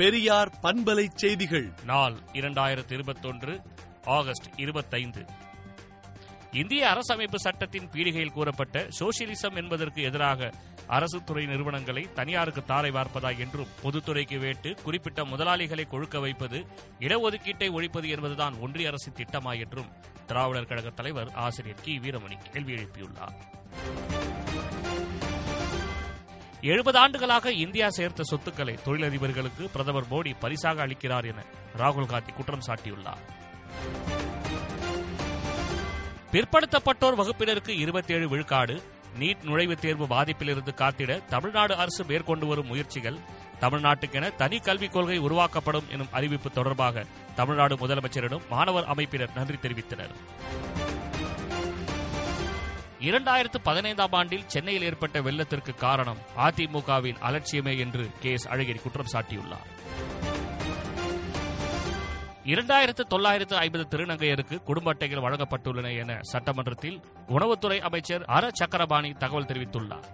பெரியார் பண்பலை செய்திகள். நாள் இரண்டாயிரத்தி இருபத்தொன்று ஆகஸ்ட் இருபத்தைந்து. இந்திய அரசமைப்பு சட்டத்தின் பீடிகையில் கூறப்பட்ட சோசியலிசம் என்பதற்கு எதிராக அரசு துறை நிறுவனங்களை தனியாருக்கு தாரை வார்ப்பதா என்றும் பொதுத்துறைக்கு வேட்டு குறிப்பிட்ட முதலாளிகளை கொழுக்க வைப்பது இடஒதுக்கீட்டை ஒழிப்பது என்பதுதான் ஒன்றிய அரசின் திட்டமா என்றும் திராவிடர் கழக தலைவர் ஆசிரியர் கி. வீரமணி கேள்வி எழுப்பியுள்ளார். எழுபது ஆண்டுகளாக இந்தியா சேர்த்த சொத்துக்களை தொழிலதிபர்களுக்கு பிரதமர் மோடி பரிசாக அளிக்கிறார் என ராகுல் காந்தி குற்றம் சாட்டியுள்ளார். பிற்படுத்தப்பட்டோர் வகுப்பினருக்கு இருபத்தி ஏழு விழுக்காடு நீட் நுழைவுத் தேர்வு பாதிப்பிலிருந்து காத்திட தமிழ்நாடு அரசு மேற்கொண்டு வரும் முயற்சிகள் தமிழ்நாட்டுக்கென தனி கல்விக் கொள்கை உருவாக்கப்படும் எனும் அறிவிப்பு தொடர்பாக தமிழ்நாடு முதலமைச்சரிடம் மாணவர் அமைப்பினர் நன்றி தெரிவித்தனர். இரண்டாயிரத்து பதினைந்தாம் ஆண்டில் சென்னையில் ஏற்பட்ட வெள்ளத்திற்கு காரணம் அதிமுகவின் அலட்சியமே என்று கே எஸ் அழகிரி குற்றம் சாட்டியுள்ளார். இரண்டாயிரத்து தொள்ளாயிரத்து ஐம்பது திருநங்கையருக்கு குடும்ப அட்டைகள் வழங்கப்பட்டுள்ளன என சட்டமன்றத்தில் உணவுத்துறை அமைச்சர் அர சக்கரபாணி தகவல் தெரிவித்துள்ளார்.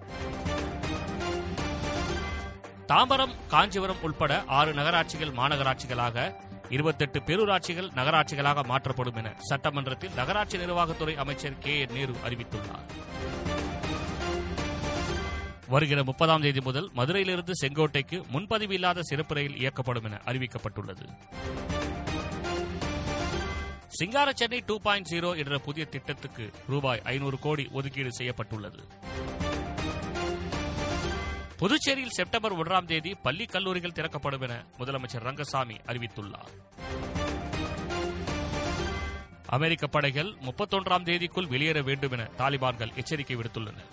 தாம்பரம் காஞ்சிபுரம் உட்பட ஆறு நகராட்சிகள் மாநகராட்சிகளாக இருபத்தெட்டு பேரூராட்சிகள் நகராட்சிகளாக மாற்றப்படும் என சட்டமன்றத்தில் நகராட்சி நிர்வாகத்துறை அமைச்சர் கே என் நேரு அறிவித்துள்ளார். வருகிற முப்பதாம் தேதி முதல் மதுரையிலிருந்து செங்கோட்டைக்கு முன்பதிவு இல்லாத சிறப்பு ரயில் இயக்கப்படும் என அறிவிக்கப்பட்டுள்ளது. சிங்கார சென்னை டூ பாயிண்ட் ஜீரோ என்ற புதிய திட்டத்துக்கு ரூபாய் ஐநூறு கோடி ஒதுக்கீடு செய்யப்பட்டுள்ளது. புதுச்சேரியில் செப்டம்பர் ஒன்றாம் தேதி பள்ளி கல்லூரிகள் திறக்கப்படும் என முதலமைச்சர் ரங்கசாமி அறிவித்துள்ளார். அமெரிக்க படைகள் முப்பத்தொன்றாம் தேதிக்குள் வெளியேற வேண்டும் என தாலிபான்கள் எச்சரிக்கை விடுத்துள்ளனர்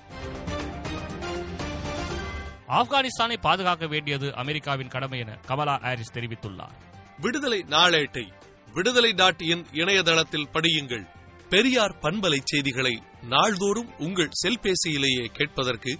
ஆப்கானிஸ்தானை பாதுகாக்க வேண்டியது அமெரிக்காவின் கடமை என கமலா ஹாரிஸ் தெரிவித்துள்ளார். விடுதலை நாளேட்டை விடுதலை டாட் இன் இணையதளத்தில் படியுங்கள். பெரியார் பண்பலை செய்திகளை நாள்தோறும் உங்கள் செல்பேசியிலேயே கேட்பதற்கு